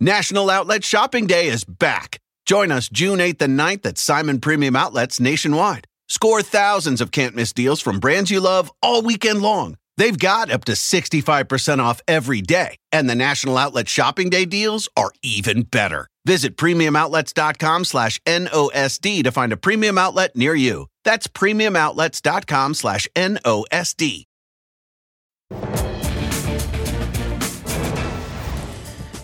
National Outlet Shopping Day is back. Join us June 8th and 9th at Simon Premium Outlets nationwide. Score thousands of can't miss deals from brands you love all weekend long. They've got up to 65% off every day, and the National Outlet Shopping Day deals are even better. Visit premiumoutlets.com slash NOSD to find a premium outlet near you. That's premiumoutlets.com slash NOSD.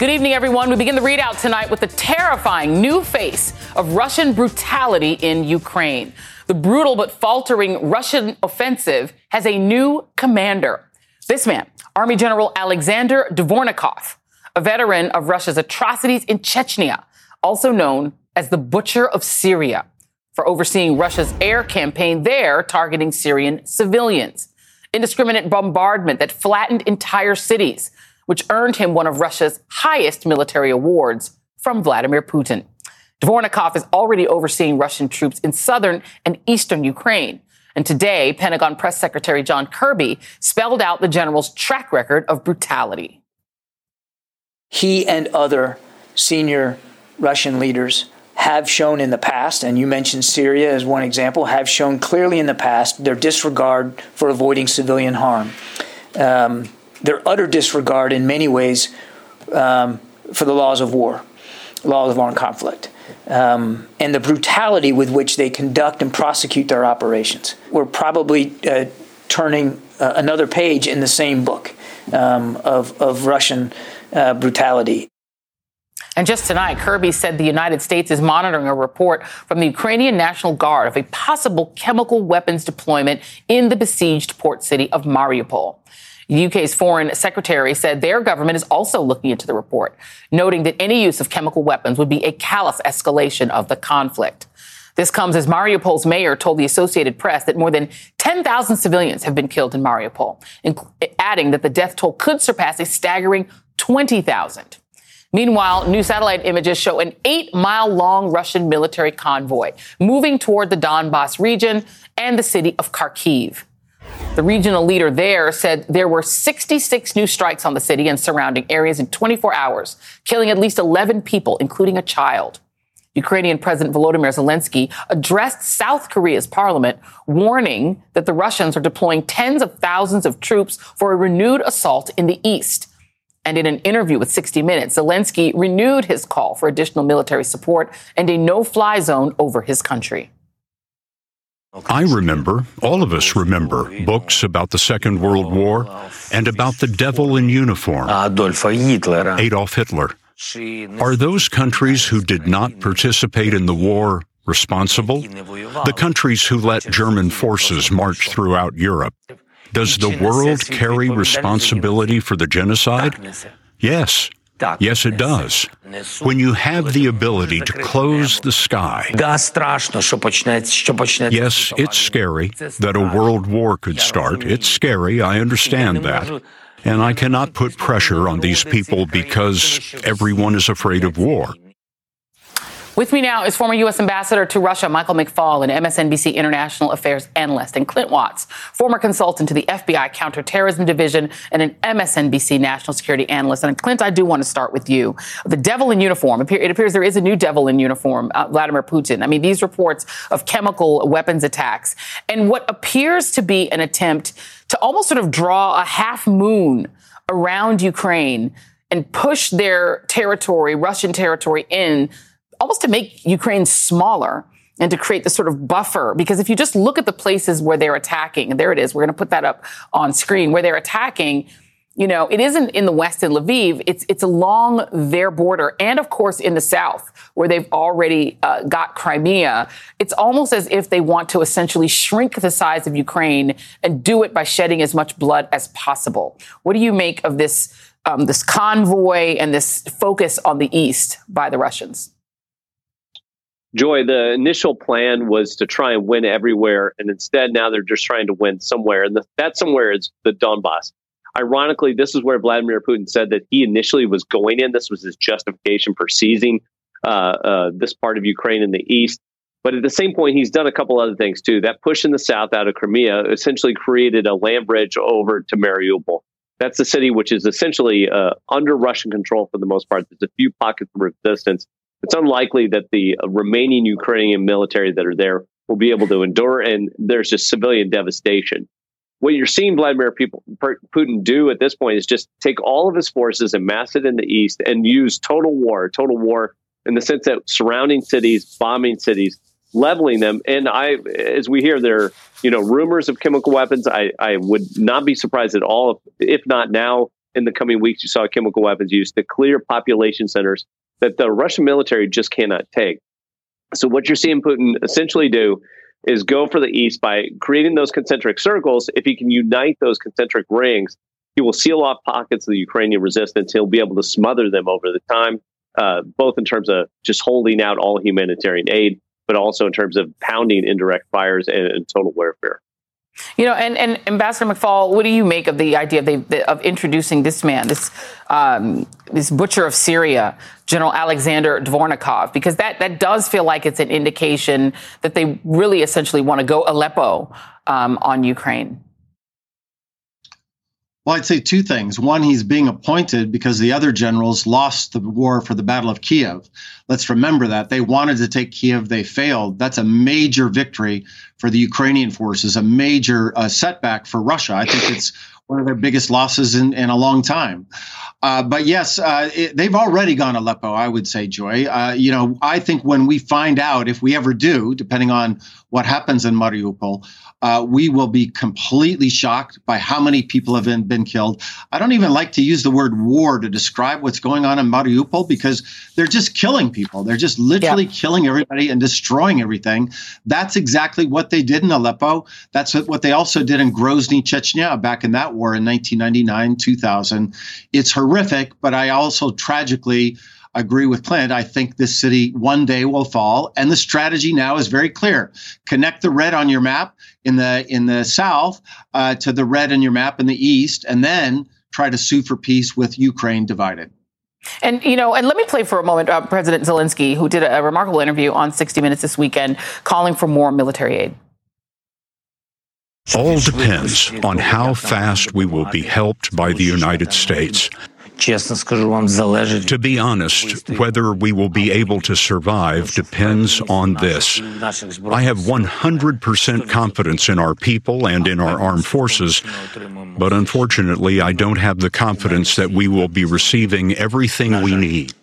Good evening, everyone. We begin the ReidOut tonight with the terrifying new face of Russian brutality in Ukraine. The brutal but faltering Russian offensive has a new commander. This man, Army General Alexander Dvornikov, a veteran of Russia's atrocities in Chechnya, also known as the Butcher of Syria, for overseeing Russia's air campaign there targeting Syrian civilians. Indiscriminate bombardment that flattened entire cities which earned him one of Russia's highest military awards from Vladimir Putin. Dvornikov is already overseeing Russian troops in southern and eastern Ukraine. And today, Pentagon Press Secretary John Kirby spelled out the general's track record of brutality. He and other senior Russian leaders have shown in the past, and you mentioned Syria as one example, have shown clearly in the past their disregard for avoiding civilian harm. Um, their utter disregard in many ways um, for the laws of war, laws of armed conflict, um, and the brutality with which they conduct and prosecute their operations. We're probably uh, turning uh, another page in the same book um, of, of Russian uh, brutality. And just tonight, Kirby said the United States is monitoring a report from the Ukrainian National Guard of a possible chemical weapons deployment in the besieged port city of Mariupol. The UK's foreign secretary said their government is also looking into the report, noting that any use of chemical weapons would be a callous escalation of the conflict. This comes as Mariupol's mayor told the Associated Press that more than 10,000 civilians have been killed in Mariupol, adding that the death toll could surpass a staggering 20,000. Meanwhile, new satellite images show an eight mile long Russian military convoy moving toward the Donbass region and the city of Kharkiv. The regional leader there said there were 66 new strikes on the city and surrounding areas in 24 hours, killing at least 11 people, including a child. Ukrainian President Volodymyr Zelensky addressed South Korea's parliament, warning that the Russians are deploying tens of thousands of troops for a renewed assault in the east. And in an interview with 60 Minutes, Zelensky renewed his call for additional military support and a no fly zone over his country. I remember, all of us remember, books about the Second World War and about the devil in uniform, Adolf Hitler. Are those countries who did not participate in the war responsible? The countries who let German forces march throughout Europe. Does the world carry responsibility for the genocide? Yes. Yes, it does. When you have the ability to close the sky. Yes, it's scary that a world war could start. It's scary, I understand that. And I cannot put pressure on these people because everyone is afraid of war. With me now is former U.S. Ambassador to Russia, Michael McFaul, and MSNBC International Affairs analyst, and Clint Watts, former consultant to the FBI Counterterrorism Division and an MSNBC National Security Analyst. And Clint, I do want to start with you. The devil in uniform. It appears there is a new devil in uniform, uh, Vladimir Putin. I mean, these reports of chemical weapons attacks and what appears to be an attempt to almost sort of draw a half moon around Ukraine and push their territory, Russian territory, in almost to make Ukraine smaller and to create this sort of buffer. Because if you just look at the places where they're attacking, and there it is, we're going to put that up on screen, where they're attacking, you know, it isn't in the west in Lviv. It's it's along their border, and of course in the south, where they've already uh, got Crimea. It's almost as if they want to essentially shrink the size of Ukraine and do it by shedding as much blood as possible. What do you make of this um, this convoy and this focus on the east by the Russians? Joy, the initial plan was to try and win everywhere, and instead now they're just trying to win somewhere, and the, that somewhere is the Donbass. Ironically, this is where Vladimir Putin said that he initially was going in. This was his justification for seizing uh, uh, this part of Ukraine in the east. But at the same point, he's done a couple other things too. That push in the south out of Crimea essentially created a land bridge over to Mariupol. That's the city which is essentially uh, under Russian control for the most part. There's a few pockets of resistance. It's unlikely that the uh, remaining Ukrainian military that are there will be able to endure, and there's just civilian devastation. What you're seeing Vladimir Putin do at this point is just take all of his forces and mass it in the east and use total war, total war in the sense that surrounding cities, bombing cities, leveling them. And I, as we hear there, you know, rumors of chemical weapons, I, I would not be surprised at all if, if not now in the coming weeks, you saw chemical weapons used to clear population centers that the Russian military just cannot take. So what you're seeing Putin essentially do is go for the east by creating those concentric circles. If he can unite those concentric rings, he will seal off pockets of the Ukrainian resistance. He'll be able to smother them over the time, uh, both in terms of just holding out all humanitarian aid, but also in terms of pounding indirect fires and, and total warfare. You know, and, and Ambassador McFaul, what do you make of the idea of, the, of introducing this man, this um, this butcher of Syria, General Alexander Dvornikov? Because that that does feel like it's an indication that they really essentially want to go Aleppo um, on Ukraine. Well, I'd say two things. One, he's being appointed because the other generals lost the war for the Battle of Kiev. Let's remember that. They wanted to take Kiev, they failed. That's a major victory for the Ukrainian forces, a major uh, setback for Russia. I think it's one of their biggest losses in, in a long time. Uh, but yes, uh, it, they've already gone Aleppo, I would say, Joy. Uh, you know, I think when we find out, if we ever do, depending on what happens in Mariupol, uh, we will be completely shocked by how many people have been, been killed. I don't even like to use the word war to describe what's going on in Mariupol because they're just killing people. They're just literally yeah. killing everybody and destroying everything. That's exactly what they did in Aleppo. That's what they also did in Grozny, Chechnya, back in that war in 1999, 2000. It's horrific, but I also tragically agree with Clint. I think this city one day will fall, and the strategy now is very clear: connect the red on your map in the in the south uh, to the red in your map in the east, and then try to sue for peace with Ukraine divided. And you know, and let me play for a moment uh, President Zelensky, who did a, a remarkable interview on 60 Minutes this weekend, calling for more military aid. All depends on how fast we will be helped by the United States. To be honest, whether we will be able to survive depends on this. I have 100% confidence in our people and in our armed forces, but unfortunately, I don't have the confidence that we will be receiving everything we need.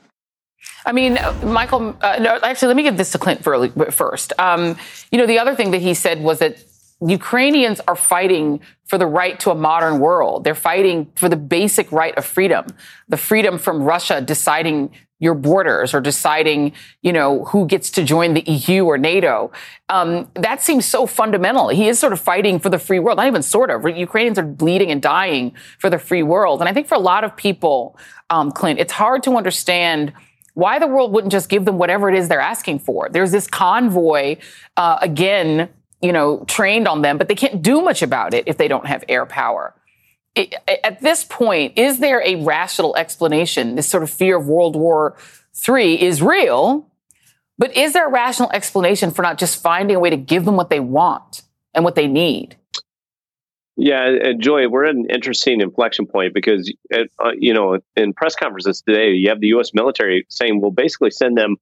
I mean, Michael, uh, no, actually, let me give this to Clint first. Um, you know, the other thing that he said was that Ukrainians are fighting for the right to a modern world. They're fighting for the basic right of freedom, the freedom from Russia deciding your borders or deciding, you know, who gets to join the EU or NATO. Um, that seems so fundamental. He is sort of fighting for the free world, not even sort of. Ukrainians are bleeding and dying for the free world. And I think for a lot of people, um, Clint, it's hard to understand why the world wouldn't just give them whatever it is they're asking for. There's this convoy, uh, again, you know, trained on them, but they can't do much about it if they don't have air power. It, at this point, is there a rational explanation? This sort of fear of World War III is real, but is there a rational explanation for not just finding a way to give them what they want and what they need? Yeah, and Joy, we're at an interesting inflection point because, uh, you know, in press conferences today, you have the U.S. military saying we'll basically send them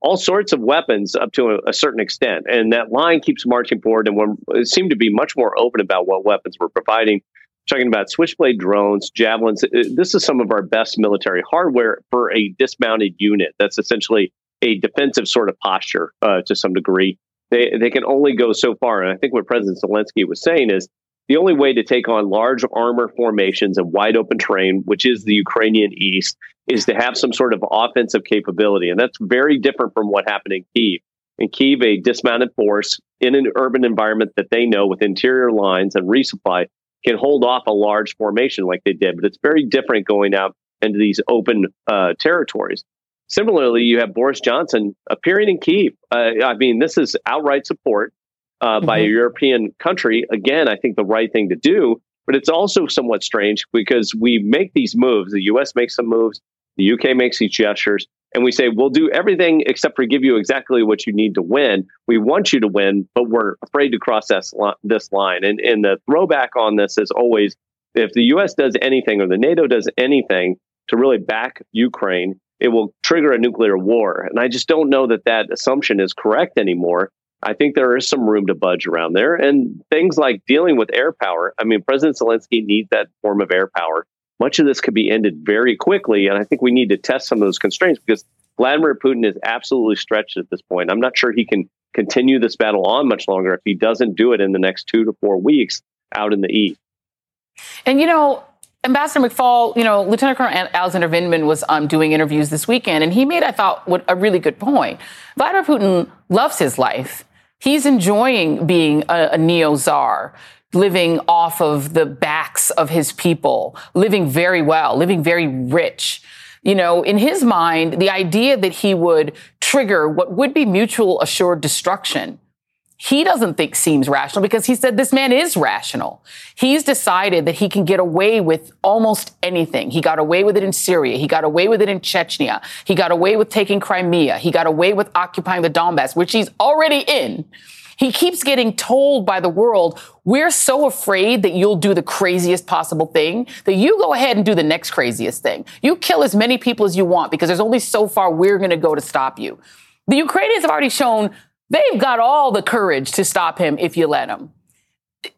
all sorts of weapons up to a, a, certain extent. And that line keeps marching forward. And one seemed to be much more open about what weapons we're providing. Talking about switchblade drones, javelins. This is some of our best military hardware for a dismounted unit. That's essentially a defensive sort of posture uh, to some degree. They, they can only go so far. And I think what President Zelensky was saying is the only way to take on large armor formations and wide open terrain, which is the Ukrainian East, is to have some sort of offensive capability. And that's very different from what happened in Kiev. In Kiev, a dismounted force in an urban environment that they know with interior lines and resupply can hold off a large formation like they did. But it's very different going out into these open uh, territories. Similarly, you have Boris Johnson appearing in Kiev. Uh, I mean, this is outright support uh, mm-hmm. by a European country. Again, I think the right thing to do. But it's also somewhat strange because we make these moves. The U.S. makes some moves. The UK makes these gestures, and we say, we'll do everything except for give you exactly what you need to win. We want you to win, but we're afraid to cross this, this line. And, and the throwback on this is always if the U.S. does anything or the NATO does anything to really back Ukraine, it will trigger a nuclear war. And I just don't know that that assumption is correct anymore. I think there is some room to budge around there. And things like dealing with air power. I mean, President Zelensky needs that form of air power. Much of this could be ended very quickly. And I think we need to test some of those constraints because Vladimir Putin is absolutely stretched at this point. I'm not sure he can continue this battle on much longer if he doesn't do it in the next two to four weeks out in the east. And you know, Ambassador McFaul, you know, Lieutenant Colonel Alexander Vindman was um, doing interviews this weekend, and he made, I thought, what, a really good point. Vladimir Putin loves his life. He's enjoying being a, a neo czar, living off of the backs of his people, living very well, living very rich. You know, in his mind, the idea that he would trigger what would be mutual assured destruction he doesn't think seems rational because he said this man is rational. He's decided that he can get away with almost anything. He got away with it in Syria. He got away with it in Chechnya. He got away with taking Crimea. He got away with occupying the Donbass, which he's already in. He keeps getting told by the world, we're so afraid that you'll do the craziest possible thing that you go ahead and do the next craziest thing. You kill as many people as you want because there's only so far we're going to go to stop you. The Ukrainians have already shown They've got all the courage to stop him if you let.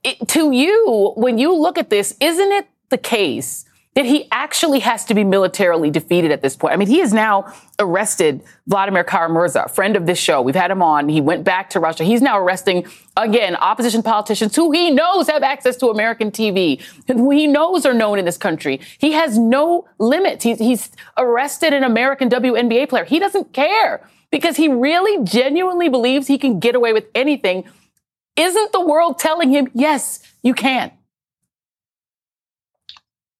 It, to you, when you look at this, isn't it the case that he actually has to be militarily defeated at this point? I mean, he has now arrested Vladimir Kara-Murza, friend of this show. We've had him on. He went back to Russia. He's now arresting, again, opposition politicians who he knows have access to American TV, who he knows are known in this country. He has no limits. He's, he's arrested an American WNBA player. He doesn't care because he really genuinely believes he can get away with anything, isn't the world telling him, yes, you can?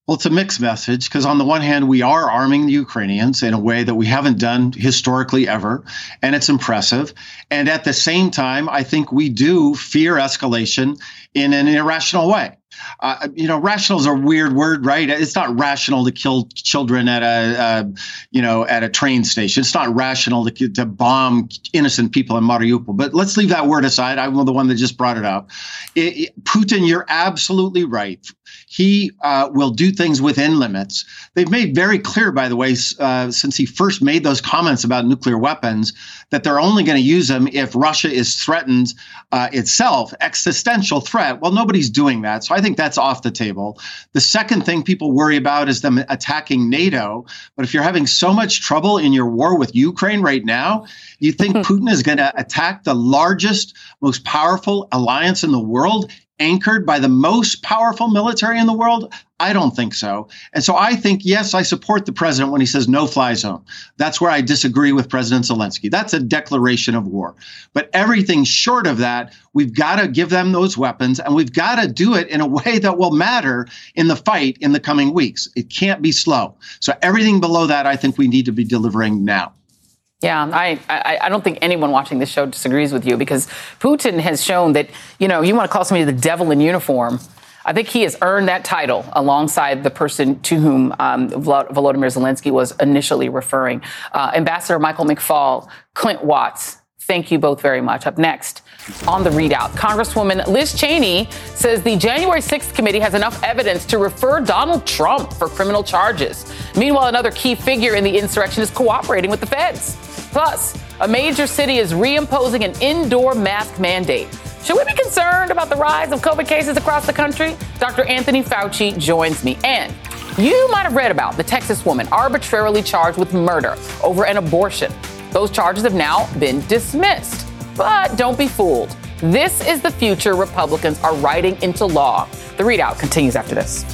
Well, it's a mixed message because, on the one hand, we are arming the Ukrainians in a way that we haven't done historically ever, and it's impressive. And at the same time, I think we do fear escalation in an irrational way. Uh, you know, rational is a weird word, right? It's not rational to kill children at a, uh, you know, at a train station. It's not rational to, to bomb innocent people in Mariupol. But let's leave that word aside. I'm the one that just brought it up. It, it, Putin, you're absolutely right he uh, will do things within limits. They've made very clear, by the way, uh, since he first made those comments about nuclear weapons, that they're only going to use them if Russia is threatened uh, itself, existential threat. Well, nobody's doing that. So I think that's off the table. The second thing people worry about is them attacking NATO. But if you're having so much trouble in your war with Ukraine right now, you think Putin is going to attack the largest, most powerful alliance in the world? Anchored by the most powerful military in the world? I don't think so. And so I think, yes, I support the president when he says no fly zone. That's where I disagree with President Zelensky. That's a declaration of war. But everything short of that, we've got to give them those weapons and we've got to do it in a way that will matter in the fight in the coming weeks. It can't be slow. So everything below that, I think we need to be delivering now. Yeah, I, I, I, don't think anyone watching this show disagrees with you because Putin has shown that, you know, you want to call somebody the devil in uniform. I think he has earned that title alongside the person to whom um, Volodymyr Zelensky was initially referring. Uh, Ambassador Michael McFaul, Clint Watts, thank you both very much. Up next on the ReidOut. Congresswoman Liz Cheney says the January 6th committee has enough evidence to refer Donald Trump for criminal charges. Meanwhile, another key figure in the insurrection is cooperating with the feds. Plus, a major city is reimposing an indoor mask mandate. Should we be concerned about the rise of COVID cases across the country? Dr. Anthony Fauci joins me. And you might have read about the Texas woman arbitrarily charged with murder over an abortion. Those charges have now been dismissed. But don't be fooled. This is the future Republicans are writing into law. The ReidOut continues after this.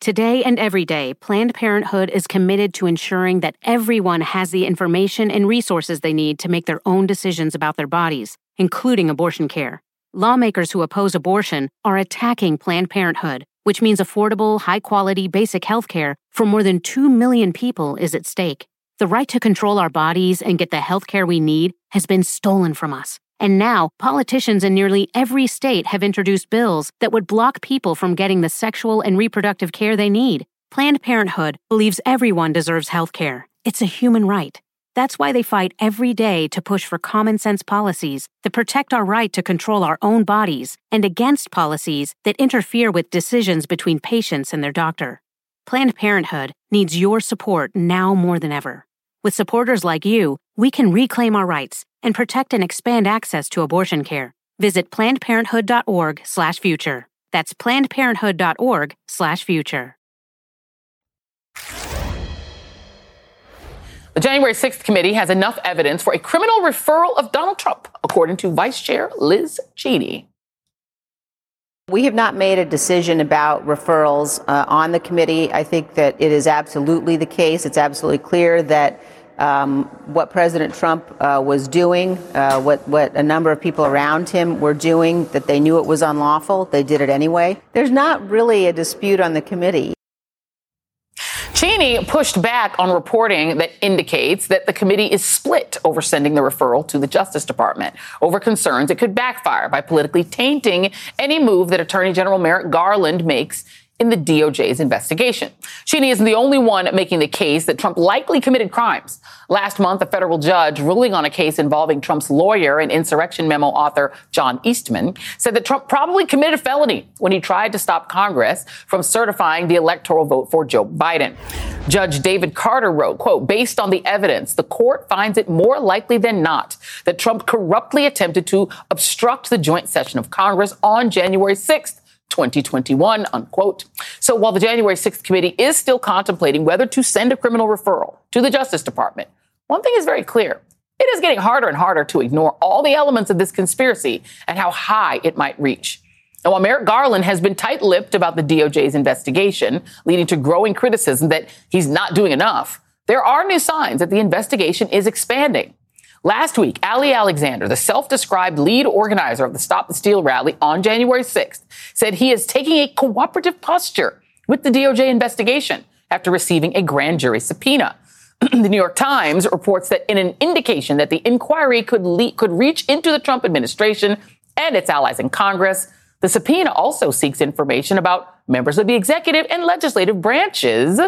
Today and every day, Planned Parenthood is committed to ensuring that everyone has the information and resources they need to make their own decisions about their bodies, including abortion care. Lawmakers who oppose abortion are attacking Planned Parenthood, which means affordable, high quality, basic health care for more than 2 million people is at stake. The right to control our bodies and get the health care we need has been stolen from us. And now, politicians in nearly every state have introduced bills that would block people from getting the sexual and reproductive care they need. Planned Parenthood believes everyone deserves health care. It's a human right. That's why they fight every day to push for common sense policies that protect our right to control our own bodies and against policies that interfere with decisions between patients and their doctor. Planned Parenthood needs your support now more than ever. With supporters like you, we can reclaim our rights and protect and expand access to abortion care. Visit plannedparenthood.org/future. That's plannedparenthood.org/future. The January 6th committee has enough evidence for a criminal referral of Donald Trump, according to Vice Chair Liz Cheney. We have not made a decision about referrals uh, on the committee. I think that it is absolutely the case. It's absolutely clear that um, what President Trump uh, was doing, uh, what, what a number of people around him were doing, that they knew it was unlawful. They did it anyway. There's not really a dispute on the committee. Cheney pushed back on reporting that indicates that the committee is split over sending the referral to the Justice Department over concerns it could backfire by politically tainting any move that Attorney General Merrick Garland makes in the DOJ's investigation. Cheney isn't the only one making the case that Trump likely committed crimes. Last month, a federal judge ruling on a case involving Trump's lawyer and insurrection memo author John Eastman said that Trump probably committed a felony when he tried to stop Congress from certifying the electoral vote for Joe Biden. Judge David Carter wrote, quote, based on the evidence, the court finds it more likely than not that Trump corruptly attempted to obstruct the joint session of Congress on January 6th 2021, unquote. So while the January 6th committee is still contemplating whether to send a criminal referral to the Justice Department, one thing is very clear. It is getting harder and harder to ignore all the elements of this conspiracy and how high it might reach. And while Merrick Garland has been tight lipped about the DOJ's investigation, leading to growing criticism that he's not doing enough, there are new signs that the investigation is expanding. Last week, Ali Alexander, the self-described lead organizer of the Stop the Steal rally on January 6th, said he is taking a cooperative posture with the DOJ investigation after receiving a grand jury subpoena. the New York Times reports that in an indication that the inquiry could le- could reach into the Trump administration and its allies in Congress, the subpoena also seeks information about members of the executive and legislative branches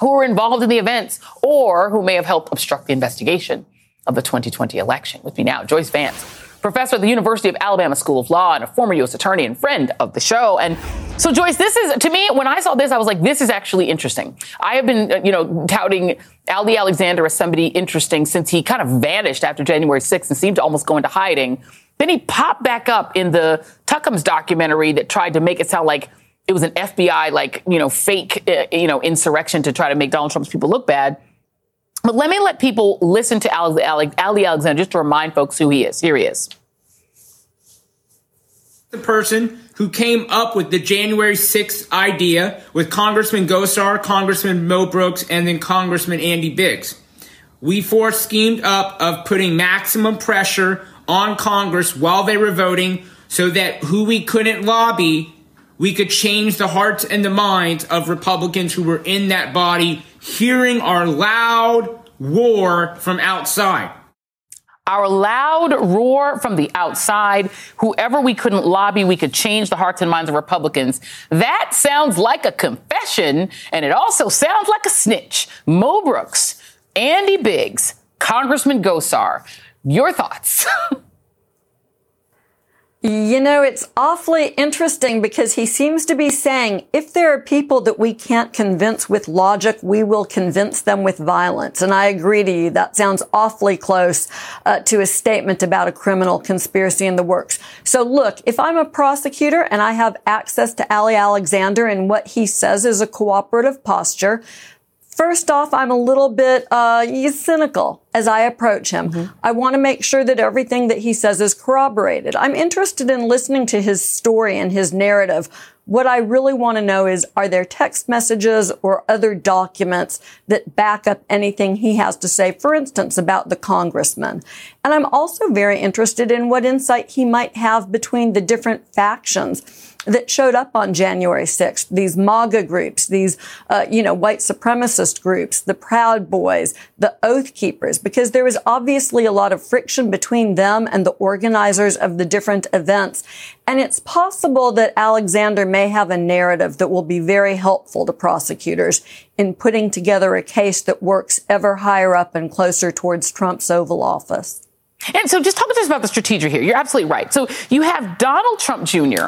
who were involved in the events or who may have helped obstruct the investigation of the 2020 election. With me now, Joyce Vance, professor at the University of Alabama School of Law and a former U.S. attorney and friend of the show. And so, Joyce, this is, to me, when I saw this, I was like, this is actually interesting. I have been, uh, you know, touting Ali Alexander as somebody interesting since he kind of vanished after January 6th and seemed to almost go into hiding. Then he popped back up in the Tuckham's documentary that tried to make it sound like it was an FBI, like, you know, fake, uh, you know, insurrection to try to make Donald Trump's people look bad. But let me let people listen to Ali, Ali Alexander just to remind folks who he is. Here he is. The person who came up with the January 6th idea with Congressman Gosar, Congressman Mo Brooks, and then Congressman Andy Biggs. We four schemed up of putting maximum pressure on Congress while they were voting so that who we couldn't lobby, we could change the hearts and the minds of Republicans who were in that body hearing our loud roar from outside. Our loud roar from the outside, whoever we couldn't lobby, we could change the hearts and minds of Republicans. That sounds like a confession, and it also sounds like a snitch. Mo Brooks, Andy Biggs, Congressman Gosar, your thoughts? You know, it's awfully interesting because he seems to be saying if there are people that we can't convince with logic, we will convince them with violence. And I agree to you. That sounds awfully close uh, to a statement about a criminal conspiracy in the works. So look, if I'm a prosecutor and I have access to Ali Alexander and what he says is a cooperative posture, First off, I'm a little bit uh, cynical as I approach him. Mm-hmm. I want to make sure that everything that he says is corroborated. I'm interested in listening to his story and his narrative. What I really want to know is, are there text messages or other documents that back up anything he has to say, for instance, about the congressman? And I'm also very interested in what insight he might have between the different factions that showed up on January 6th. These MAGA groups, these, uh, you know, white supremacist groups, the Proud Boys, the Oath Keepers. because there was obviously a lot of friction between them and the organizers of the different events. And it's possible that Alexander may have a narrative that will be very helpful to prosecutors in putting together a case that works ever higher up and closer towards Trump's Oval Office. And so just talk to us about the strategy here. You're absolutely right. So you have Donald Trump Jr.,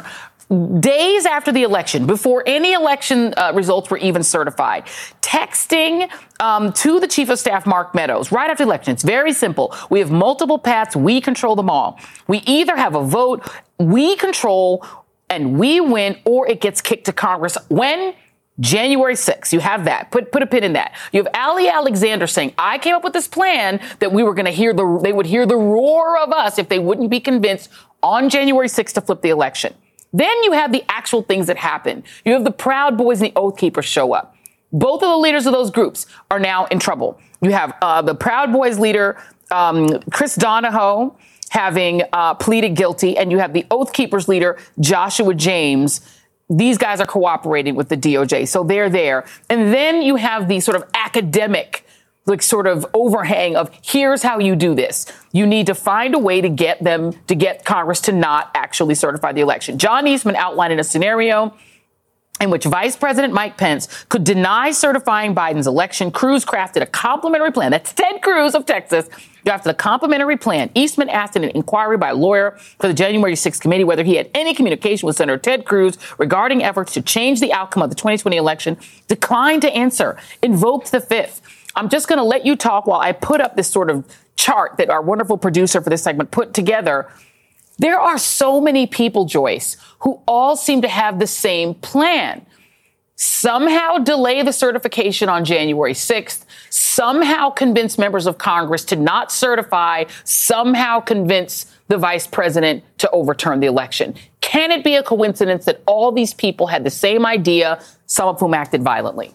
days after the election, before any election uh, results were even certified, texting um, to the chief of staff, Mark Meadows, right after the election. It's very simple. We have multiple paths. We control them all. We either have a vote, we control, and we win, or it gets kicked to Congress. When? January 6th. You have that. Put, put a pin in that. You have Ali Alexander saying, I came up with this plan that we were going to hear the, they would hear the roar of us if they wouldn't be convinced on January 6th to flip the election. Then you have the actual things that happen. You have the Proud Boys and the Oath Keepers show up. Both of the leaders of those groups are now in trouble. You have uh, the Proud Boys leader, um, Chris Donohoe, having uh, pleaded guilty, and you have the Oath Keepers leader, Joshua James. These guys are cooperating with the DOJ, so they're there. And then you have the sort of academic like sort of overhang of here's how you do this. You need to find a way to get them to get Congress to not actually certify the election. John Eastman outlined in a scenario in which Vice President Mike Pence could deny certifying Biden's election. Cruz crafted a complimentary plan. That's Ted Cruz of Texas. Drafted a complimentary plan. Eastman asked in an inquiry by a lawyer for the January 6th committee whether he had any communication with Senator Ted Cruz regarding efforts to change the outcome of the 2020 election. Declined to answer. Invoked the fifth. I'm just going to let you talk while I put up this sort of chart that our wonderful producer for this segment put together. There are so many people, Joyce, who all seem to have the same plan. Somehow delay the certification on January 6th, somehow convince members of Congress to not certify, somehow convince the vice president to overturn the election. Can it be a coincidence that all these people had the same idea, some of whom acted violently?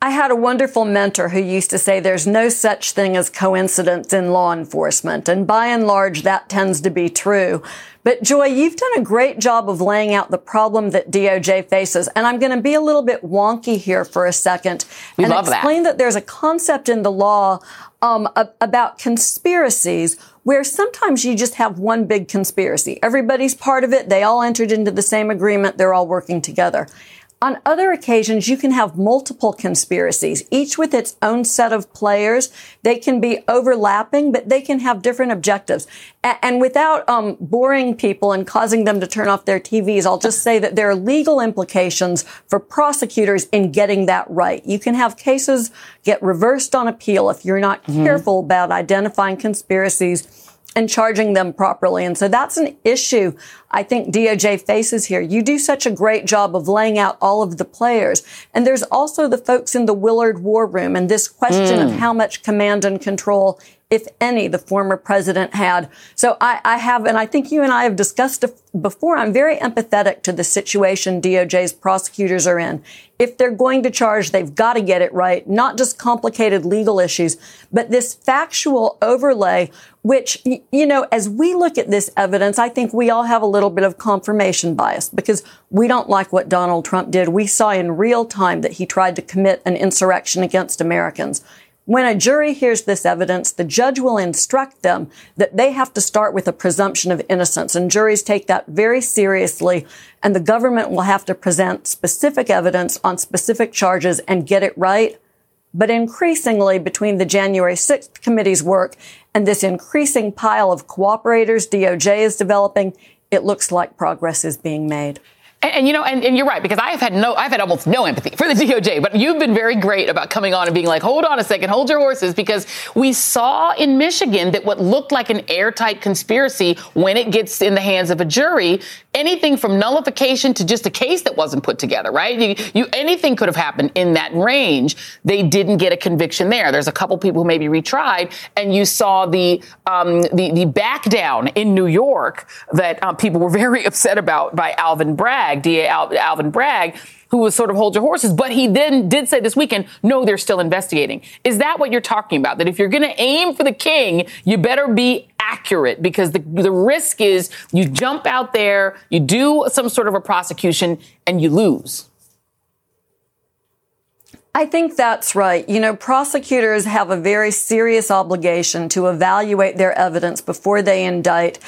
I had a wonderful mentor who used to say there's no such thing as coincidence in law enforcement. And by and large, that tends to be true. But Joy, you've done a great job of laying out the problem that DOJ faces. And I'm going to be a little bit wonky here for a second we and explain that. that. there's a concept in the law um, about conspiracies where sometimes you just have one big conspiracy. Everybody's part of it. They all entered into the same agreement. They're all working together. On other occasions, you can have multiple conspiracies, each with its own set of players. They can be overlapping, but they can have different objectives. And without um, boring people and causing them to turn off their TVs, I'll just say that there are legal implications for prosecutors in getting that right. You can have cases get reversed on appeal if you're not mm-hmm. careful about identifying conspiracies and charging them properly. And so that's an issue I think DOJ faces here. You do such a great job of laying out all of the players. And there's also the folks in the Willard War Room and this question mm. of how much command and control if any, the former president had. So I, I, have, and I think you and I have discussed before, I'm very empathetic to the situation DOJ's prosecutors are in. If they're going to charge, they've got to get it right, not just complicated legal issues, but this factual overlay, which, you know, as we look at this evidence, I think we all have a little bit of confirmation bias because we don't like what Donald Trump did. We saw in real time that he tried to commit an insurrection against Americans. When a jury hears this evidence, the judge will instruct them that they have to start with a presumption of innocence. And juries take that very seriously. And the government will have to present specific evidence on specific charges and get it right. But increasingly, between the January 6th committee's work and this increasing pile of cooperators DOJ is developing, it looks like progress is being made. And, and, you know, and, and, you're right because I've had no, I've had almost no empathy for the DOJ, but you've been very great about coming on and being like, hold on a second, hold your horses, because we saw in Michigan that what looked like an airtight conspiracy when it gets in the hands of a jury, anything from nullification to just a case that wasn't put together, right? You, you anything could have happened in that range. They didn't get a conviction there. There's a couple people who maybe retried, and you saw the um, the the back down in New York that um, people were very upset about by Alvin Bragg. Bragg, DA Alvin Bragg, who was sort of hold your horses. But he then did say this weekend, no, they're still investigating. Is that what you're talking about? That if you're going to aim for the king, you better be accurate because the, the risk is you jump out there, you do some sort of a prosecution, and you lose. I think that's right. You know, prosecutors have a very serious obligation to evaluate their evidence before they indict.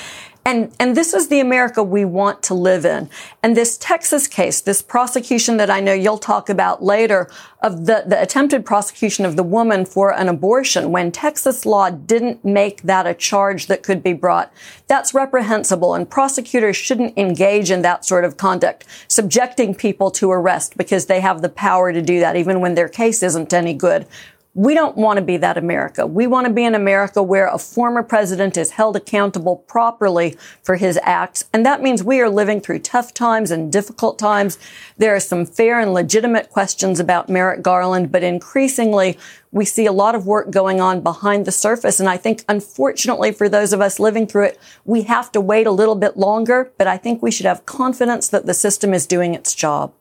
And, and this is the America we want to live in. And this Texas case, this prosecution that I know you'll talk about later of the, the attempted prosecution of the woman for an abortion when Texas law didn't make that a charge that could be brought. That's reprehensible and prosecutors shouldn't engage in that sort of conduct, subjecting people to arrest because they have the power to do that even when their case isn't any good. We don't want to be that America. We want to be an America where a former president is held accountable properly for his acts. And that means we are living through tough times and difficult times. There are some fair and legitimate questions about Merrick Garland, but increasingly we see a lot of work going on behind the surface. And I think unfortunately for those of us living through it, we have to wait a little bit longer, but I think we should have confidence that the system is doing its job.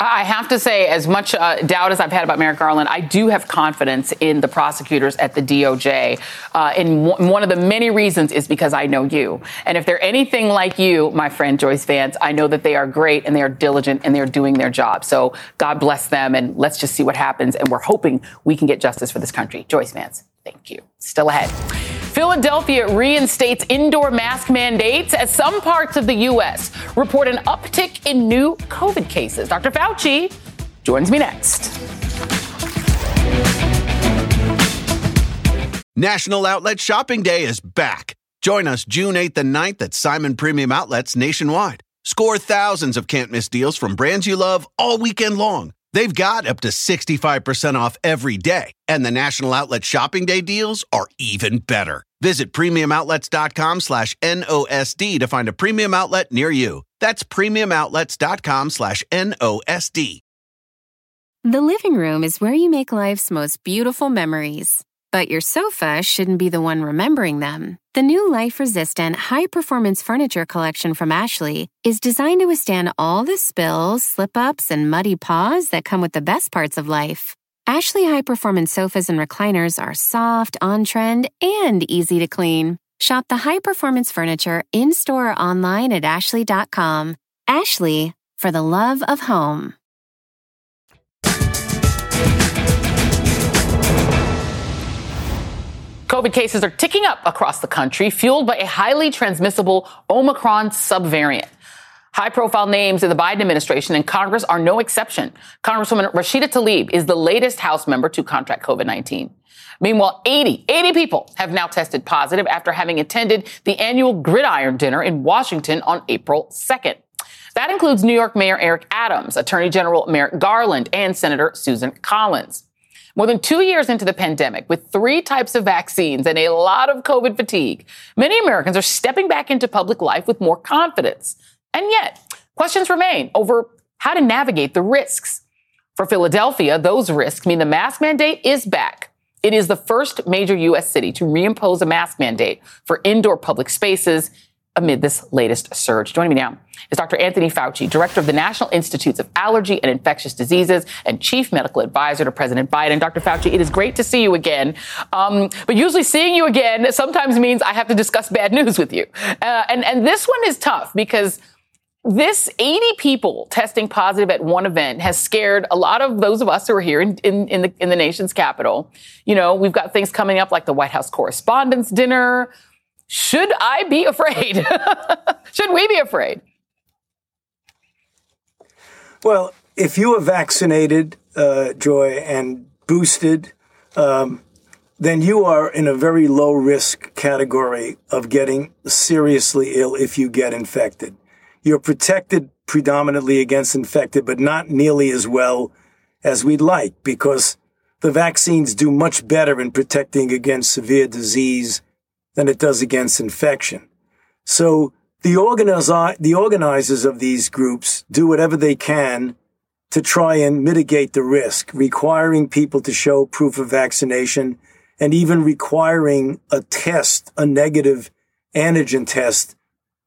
I have to say, as much uh, doubt as I've had about Merrick Garland, I do have confidence in the prosecutors at the DOJ. Uh, and w- one of the many reasons is because I know you. And if they're anything like you, my friend Joyce Vance, I know that they are great and they are diligent and they're doing their job. So God bless them and let's just see what happens. And we're hoping we can get justice for this country. Joyce Vance, thank you. Still ahead. Philadelphia reinstates indoor mask mandates as some parts of the U.S. report an uptick in new COVID cases. Dr. Fauci joins me next. National Outlet Shopping Day is back. Join us June 8th and 9th at Simon Premium Outlets nationwide. Score thousands of can't miss deals from brands you love all weekend long. They've got up to 65% off every day, and the National Outlet Shopping Day deals are even better. Visit premiumoutlets.com slash NOSD to find a premium outlet near you. That's premiumoutlets.com slash NOSD. The living room is where you make life's most beautiful memories. But your sofa shouldn't be the one remembering them. The new life resistant, high performance furniture collection from Ashley is designed to withstand all the spills, slip ups, and muddy paws that come with the best parts of life. Ashley high performance sofas and recliners are soft, on trend, and easy to clean. Shop the high performance furniture in store or online at Ashley.com. Ashley, for the love of home. COVID cases are ticking up across the country, fueled by a highly transmissible Omicron subvariant. High profile names in the Biden administration and Congress are no exception. Congresswoman Rashida Tlaib is the latest House member to contract COVID 19. Meanwhile, 80, 80 people have now tested positive after having attended the annual Gridiron Dinner in Washington on April 2nd. That includes New York Mayor Eric Adams, Attorney General Merrick Garland, and Senator Susan Collins. More than two years into the pandemic, with three types of vaccines and a lot of COVID fatigue, many Americans are stepping back into public life with more confidence. And yet, questions remain over how to navigate the risks. For Philadelphia, those risks mean the mask mandate is back. It is the first major U.S. city to reimpose a mask mandate for indoor public spaces amid this latest surge. Joining me now is Dr. Anthony Fauci, director of the National Institutes of Allergy and Infectious Diseases and chief medical advisor to President Biden. Dr. Fauci, it is great to see you again. Um, but usually seeing you again sometimes means I have to discuss bad news with you. Uh, and, and this one is tough because this 80 people testing positive at one event has scared a lot of those of us who are here in, in, in, the, in the nation's capital. You know, we've got things coming up like the White House Correspondents' Dinner. Should I be afraid? Should we be afraid? Well, if you are vaccinated, uh, Joy, and boosted, um, then you are in a very low risk category of getting seriously ill if you get infected. You're protected predominantly against infected, but not nearly as well as we'd like because the vaccines do much better in protecting against severe disease than it does against infection. So the, organize, the organizers of these groups do whatever they can to try and mitigate the risk, requiring people to show proof of vaccination and even requiring a test, a negative antigen test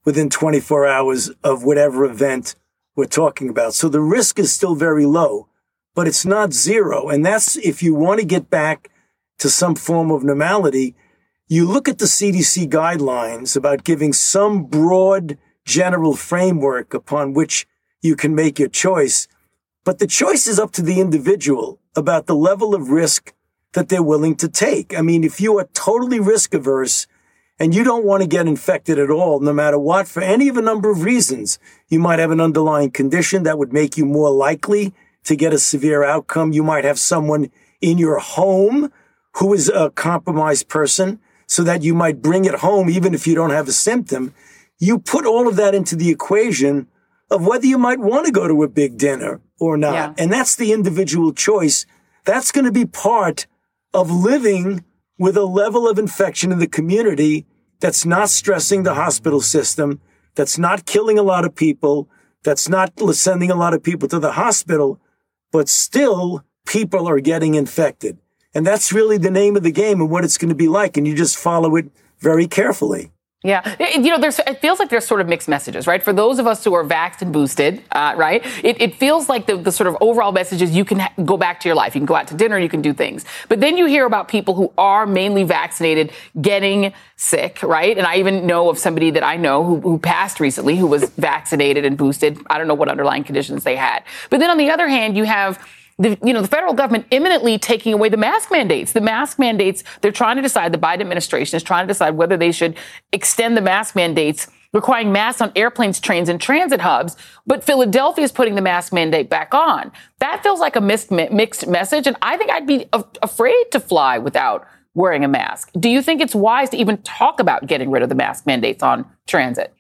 within 24 hours of whatever event we're talking about. So the risk is still very low, but it's not zero. And that's if you want to get back to some form of normality, you look at the CDC guidelines about giving some broad general framework upon which you can make your choice. But the choice is up to the individual about the level of risk that they're willing to take. I mean, if you are totally risk averse and you don't want to get infected at all, no matter what, for any of a number of reasons, you might have an underlying condition that would make you more likely to get a severe outcome. You might have someone in your home who is a compromised person so that you might bring it home even if you don't have a symptom. You put all of that into the equation of whether you might want to go to a big dinner or not. Yeah. And that's the individual choice. That's going to be part of living with a level of infection in the community that's not stressing the hospital system, that's not killing a lot of people, that's not sending a lot of people to the hospital, but still people are getting infected. And that's really the name of the game and what it's going to be like. And you just follow it very carefully. Yeah, you know, there's it feels like there's sort of mixed messages, right? For those of us who are vaxxed and boosted, uh, right? It, it, feels like the, the sort of overall message is you can ha- go back to your life, you can go out to dinner, you can do things. But then you hear about people who are mainly vaccinated getting sick, right? And I even know of somebody that I know who, who passed recently who was vaccinated and boosted. I don't know what underlying conditions they had. But then on the other hand, you have the, you know, the federal government imminently taking away the mask mandates. The mask mandates, they're trying to decide, the Biden administration is trying to decide whether they should extend the mask mandates requiring masks on airplanes, trains, and transit hubs. But Philadelphia is putting the mask mandate back on. That feels like a mixed, mixed message. And I think I'd be afraid to fly without wearing a mask. Do you think it's wise to even talk about getting rid of the mask mandates on transit?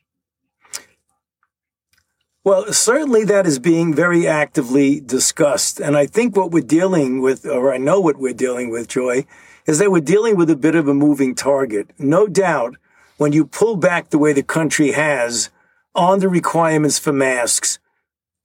Well, certainly that is being very actively discussed. And I think what we're dealing with, or I know what we're dealing with, Joy, is that we're dealing with a bit of a moving target. No doubt, when you pull back the way the country has on the requirements for masks,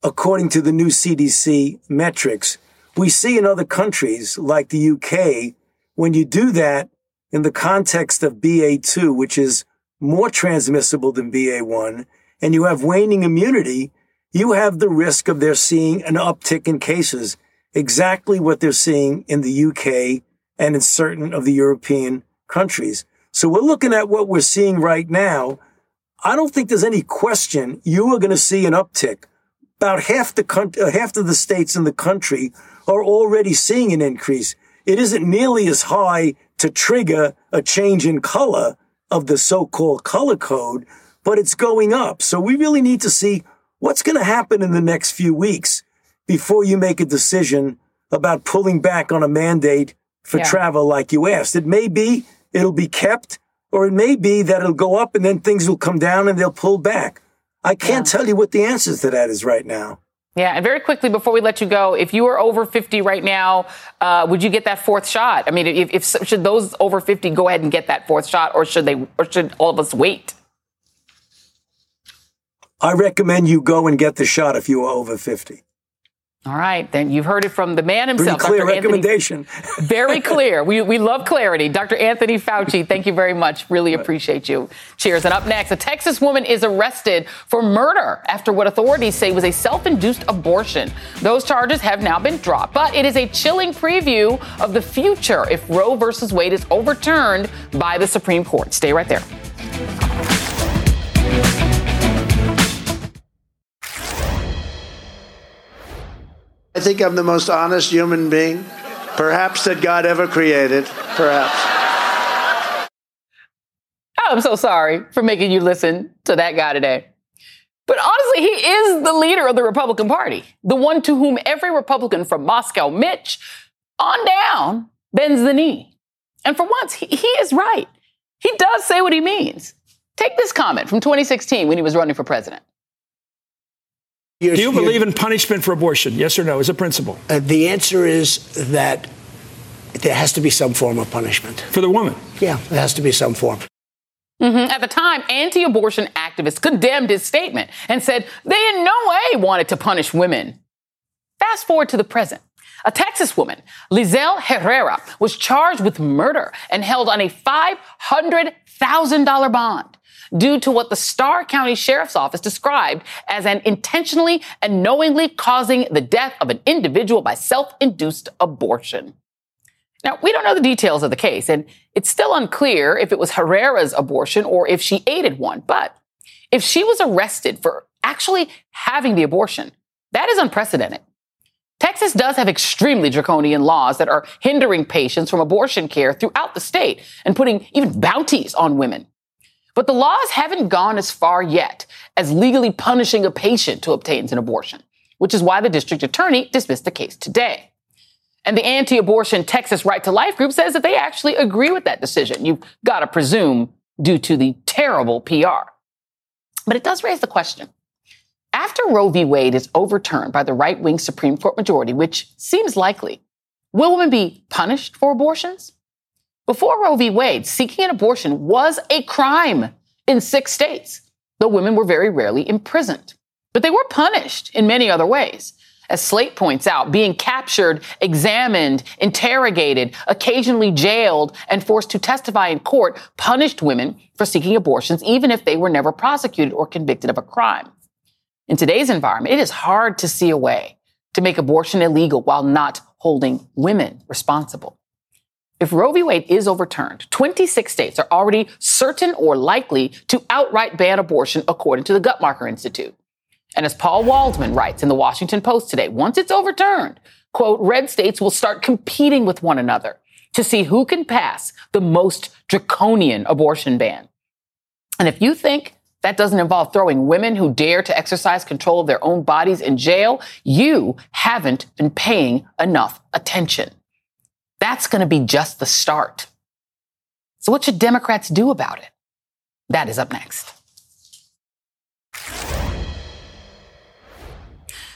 according to the new CDC metrics, we see in other countries like the UK, when you do that in the context of BA2, which is more transmissible than BA1, and you have waning immunity, you have the risk of there seeing an uptick in cases, exactly what they're seeing in the UK and in certain of the European countries. So we're looking at what we're seeing right now. I don't think there's any question you are going to see an uptick. About half the uh, half of the states in the country are already seeing an increase. It isn't nearly as high to trigger a change in color of the so-called color code, but it's going up. So we really need to see what's going to happen in the next few weeks before you make a decision about pulling back on a mandate for yeah. travel like you asked. It may be it'll be kept, or it may be that it'll go up and then things will come down and they'll pull back. I can't yeah. tell you what the answers to that is right now. Yeah, and very quickly before we let you go, if you are over 50 right now, uh, would you get that fourth shot? I mean, if, if should those over 50 go ahead and get that fourth shot, or should they, or should all of us wait? I recommend you go and get the shot if you are over 50. All right, then you've heard it from the man himself. Pretty clear Dr. recommendation. Anthony, very clear. We, we love clarity. Dr. Anthony Fauci, thank you very much. Really appreciate you. Cheers. And up next, a Texas woman is arrested for murder after what authorities say was a self induced abortion. Those charges have now been dropped, but it is a chilling preview of the future if Roe versus Wade is overturned by the Supreme Court. Stay right there. I think I'm the most honest human being, perhaps that God ever created. Perhaps. Oh, I'm so sorry for making you listen to that guy today. But honestly, he is the leader of the Republican Party, the one to whom every Republican from Moscow Mitch on down bends the knee. And for once, he, he is right. He does say what he means. Take this comment from 2016 when he was running for president. You're, Do you believe in punishment for abortion? Yes or no, as a principle? Uh, the answer is that there has to be some form of punishment. For the woman? Yeah, there has to be some form. Mm-hmm. At the time, anti abortion activists condemned his statement and said they in no way wanted to punish women. Fast forward to the present. A Texas woman, Lizelle Herrera, was charged with murder and held on a $500,000 bond due to what the Starr County Sheriff's Office described as an intentionally and knowingly causing the death of an individual by self-induced abortion. Now, we don't know the details of the case, and it's still unclear if it was Herrera's abortion or if she aided one. But if she was arrested for actually having the abortion, that is unprecedented. Texas does have extremely draconian laws that are hindering patients from abortion care throughout the state and putting even bounties on women. But the laws haven't gone as far yet as legally punishing a patient who obtains an abortion, which is why the district attorney dismissed the case today. And the anti abortion Texas Right to Life group says that they actually agree with that decision. You've got to presume due to the terrible PR. But it does raise the question after Roe v. Wade is overturned by the right wing Supreme Court majority, which seems likely, will women be punished for abortions? Before Roe v. Wade, seeking an abortion was a crime in six states, though women were very rarely imprisoned. But they were punished in many other ways. As Slate points out, being captured, examined, interrogated, occasionally jailed, and forced to testify in court punished women for seeking abortions, even if they were never prosecuted or convicted of a crime. In today's environment, it is hard to see a way to make abortion illegal while not holding women responsible. If Roe v. Wade is overturned, 26 states are already certain or likely to outright ban abortion, according to the Guttmacher Institute. And as Paul Waldman writes in the Washington Post today, once it's overturned, quote, red states will start competing with one another to see who can pass the most draconian abortion ban. And if you think that doesn't involve throwing women who dare to exercise control of their own bodies in jail, you haven't been paying enough attention. That's going to be just the start. So, what should Democrats do about it? That is up next.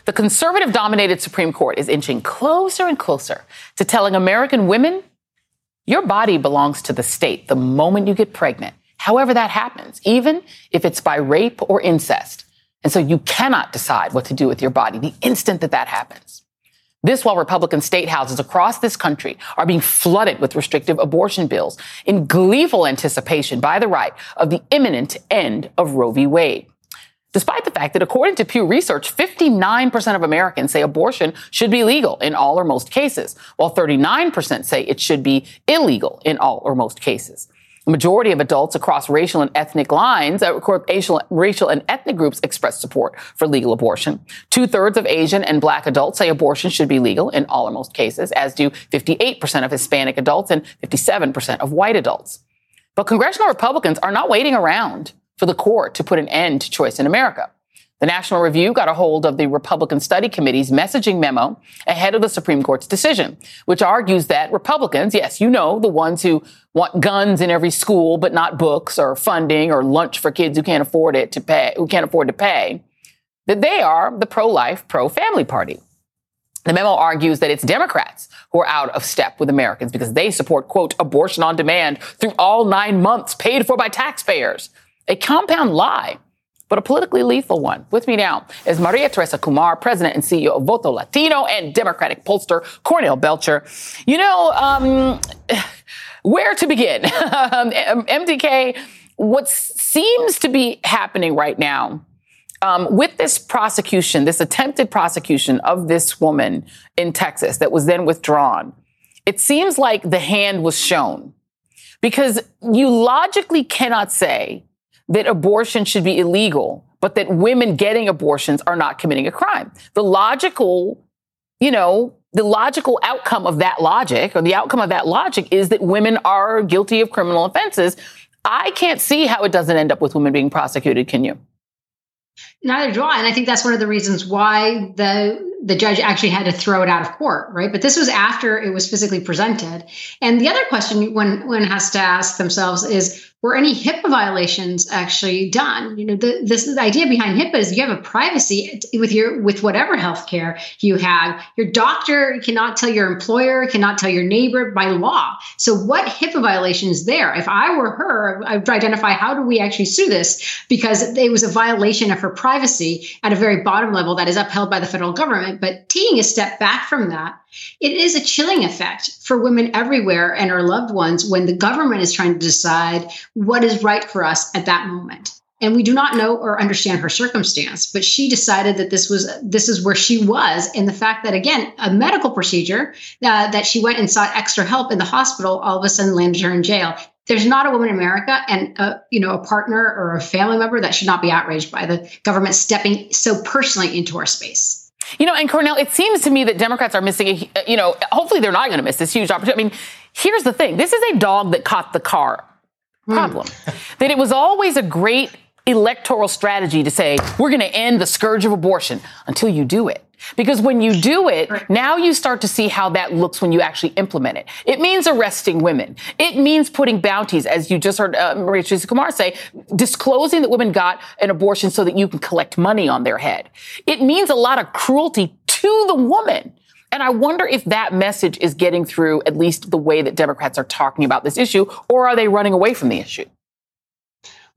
The conservative dominated Supreme Court is inching closer and closer to telling American women your body belongs to the state the moment you get pregnant however that happens, even if it's by rape or incest. And so you cannot decide what to do with your body the instant that that happens. This while Republican state houses across this country are being flooded with restrictive abortion bills in gleeful anticipation by the right of the imminent end of Roe v. Wade. Despite the fact that according to Pew Research, 59% of Americans say abortion should be legal in all or most cases, while 39% say it should be illegal in all or most cases. Majority of adults across racial and ethnic lines, uh, racial, racial and ethnic groups express support for legal abortion. Two thirds of Asian and black adults say abortion should be legal in all or most cases, as do 58% of Hispanic adults and 57% of white adults. But congressional Republicans are not waiting around for the court to put an end to choice in America. The National Review got a hold of the Republican Study Committee's messaging memo ahead of the Supreme Court's decision, which argues that Republicans, yes, you know, the ones who want guns in every school but not books or funding or lunch for kids who can't afford it to pay, who can't afford to pay, that they are the pro-life, pro-family party. The memo argues that it's Democrats who are out of step with Americans because they support, quote, abortion on demand through all nine months paid for by taxpayers. A compound lie but a politically lethal one. With me now is Maria Teresa Kumar, President and CEO of Voto Latino and Democratic pollster Cornell Belcher. You know, um, where to begin? MTK, what seems to be happening right now um, with this prosecution, this attempted prosecution of this woman in Texas that was then withdrawn, it seems like the hand was shown because you logically cannot say that abortion should be illegal, but that women getting abortions are not committing a crime. The logical, you know, the logical outcome of that logic or the outcome of that logic is that women are guilty of criminal offenses. I can't see how it doesn't end up with women being prosecuted. Can you? Neither do I. And I think that's one of the reasons why the the judge actually had to throw it out of court, right? But this was after it was physically presented. And the other question one one has to ask themselves is were any HIPAA violations actually done? You know, the, this the idea behind HIPAA is you have a privacy with your with whatever healthcare you have. Your doctor cannot tell your employer, cannot tell your neighbor by law. So, what HIPAA violation is there? If I were her, I would identify how do we actually sue this because it was a violation of her privacy at a very bottom level that is upheld by the federal government. But taking a step back from that, it is a chilling effect for women everywhere and our loved ones when the government is trying to decide what is right for us at that moment. And we do not know or understand her circumstance, but she decided that this was this is where she was, and the fact that again a medical procedure uh, that she went and sought extra help in the hospital all of a sudden landed her in jail. There's not a woman in America and a, you know a partner or a family member that should not be outraged by the government stepping so personally into our space. You know, and Cornell, it seems to me that Democrats are missing a, you know, hopefully they're not going to miss this huge opportunity. I mean, here's the thing. This is a dog that caught the car problem. Mm. that it was always a great electoral strategy to say, we're going to end the scourge of abortion until you do it. Because when you do it, now you start to see how that looks when you actually implement it. It means arresting women. It means putting bounties, as you just heard uh, Maria Teresa Kumar say, disclosing that women got an abortion so that you can collect money on their head. It means a lot of cruelty to the woman. And I wonder if that message is getting through at least the way that Democrats are talking about this issue, or are they running away from the issue?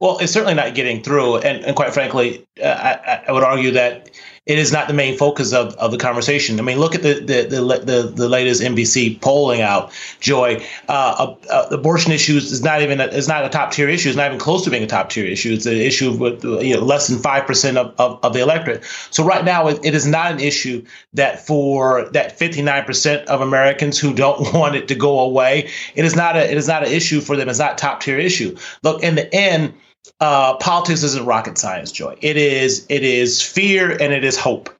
Well, it's certainly not getting through. And, and quite frankly, uh, I, I, would argue that it is not the main focus of, of the conversation. I mean, look at the the the, the, the latest NBC polling out, Joy. Uh, uh, abortion issues is not even a, is not a top tier issue. It's not even close to being a top tier issue. It's an issue with you know, less than five percent of, of, of, the electorate. So right now, it, it is not an issue that for that fifty nine percent of Americans who don't want it to go away, it is not a it is not an issue for them. It's not a top tier issue. Look, in the end uh, politics isn't rocket science, Joy. It is it is fear and it is hope.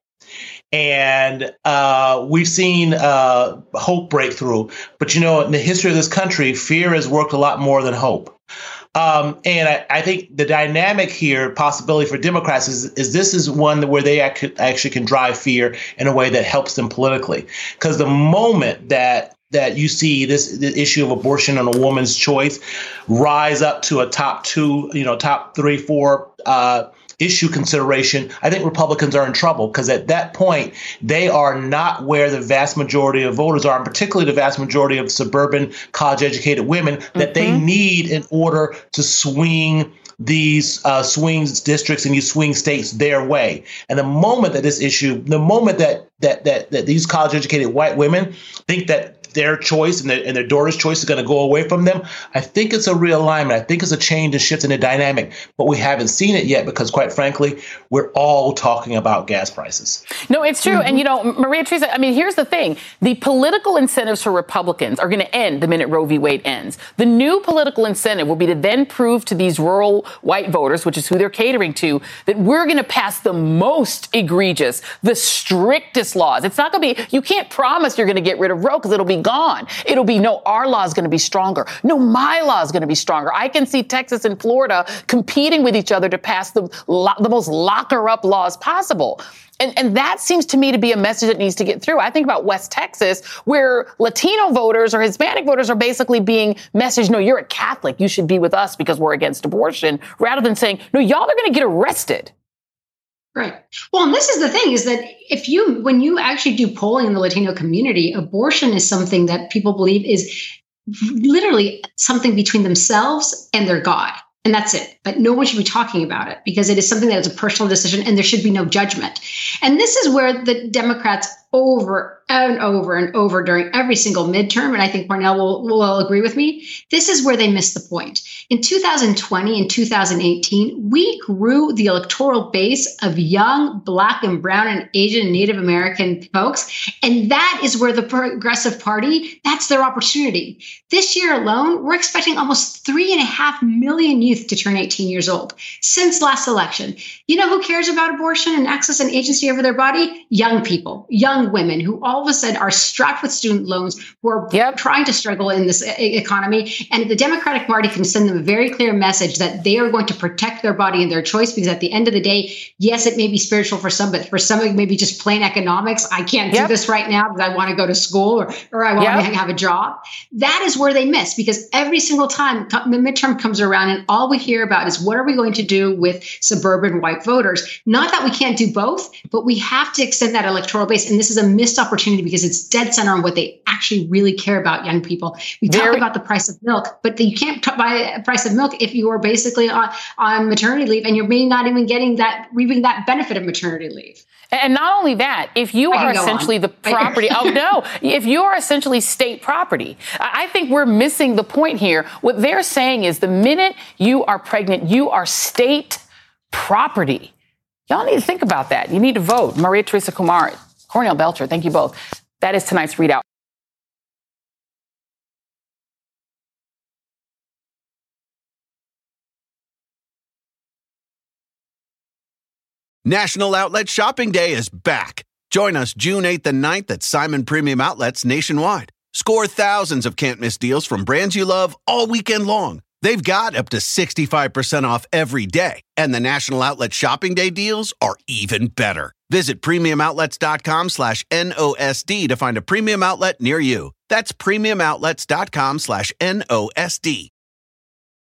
And uh, we've seen uh, hope breakthrough, but you know, in the history of this country, fear has worked a lot more than hope. Um, and I, I, think the dynamic here, possibility for Democrats, is, is this is one where they actually can drive fear in a way that helps them politically. Because the moment that that you see this the issue of abortion and a woman's choice rise up to a top two, you know, top three, four uh, issue consideration, I think Republicans are in trouble because at that point they are not where the vast majority of voters are, and particularly the vast majority of suburban college-educated women that mm-hmm. they need in order to swing these uh, swing districts and these swing states their way. And the moment that this issue, the moment that that that, that these college-educated white women think that their choice and their, and their daughter's choice is going to go away from them, I think it's a realignment. I think it's a change and shift in the dynamic, but we haven't seen it yet because, quite frankly, we're all talking about gas prices. No, it's true. Mm-hmm. And, you know, Maria Teresa, I mean, here's the thing the political incentives for Republicans are going to end the minute Roe v. Wade ends. The new political incentive will be to then prove to these rural white voters, which is who they're catering to, that we're going to pass the most egregious, the strictest laws. It's not going to be, you can't promise you're going to get rid of Roe because it'll be gone. It'll be no, our law is going to be stronger. No, my law is going to be stronger. I can see Texas and Florida competing with each other to pass the, the most locker up laws possible. And, and that seems to me to be a message that needs to get through. I think about West Texas, where Latino voters or Hispanic voters are basically being messaged, no, you're a Catholic. You should be with us because we're against abortion, rather than saying, no, y'all are going to get arrested. Right. Well, and this is the thing is that if you, when you actually do polling in the Latino community, abortion is something that people believe is literally something between themselves and their God. And that's it. But no one should be talking about it because it is something that is a personal decision and there should be no judgment. And this is where the Democrats over and over and over during every single midterm, and I think Cornell will, will agree with me, this is where they missed the point. In 2020 and 2018, we grew the electoral base of young Black and Brown and Asian and Native American folks. And that is where the Progressive Party, that's their opportunity. This year alone, we're expecting almost three and a half million youth to turn 18 years old since last election. You know who cares about abortion and access and agency over their body? Young people, young women who all of a sudden are strapped with student loans, who are yep. trying to struggle in this eh, economy. And the Democratic Party can send them a very clear message that they are going to protect their body and their choice because at the end of the day, yes, it may be spiritual for some, but for some, it may be just plain economics. I can't yep. do this right now because I want to go to school or, or I want yep. to have a job. That is where they miss because every single time the midterm comes around and all we hear about is what are we going to do with suburban white voters? Not that we can't do both, but we have to extend that electoral base. And this is a missed opportunity because it's dead center on what they actually really care about young people. We Very- talk about the price of milk, but you can't buy a price of milk if you are basically on, on maternity leave and you're maybe not even getting that, reaping that benefit of maternity leave. And not only that, if you are essentially the property, oh no, if you are essentially state property, I think we're missing the point here. What they're saying is the minute you are pregnant, you are state property. Y'all need to think about that. You need to vote. Maria Teresa Kumar, Cornell Belcher, thank you both. That is tonight's ReidOut. National Outlet Shopping Day is back Join us June 8th and 9th at Simon Premium Outlets nationwide. Score thousands of can't miss deals from brands you love all weekend long. They've got up to 65% off every day, and the National Outlet Shopping Day deals are even better. Visit premiumoutlets.com slash NOSD to find a premium outlet near you. That's premiumoutlets.com slash NOSD.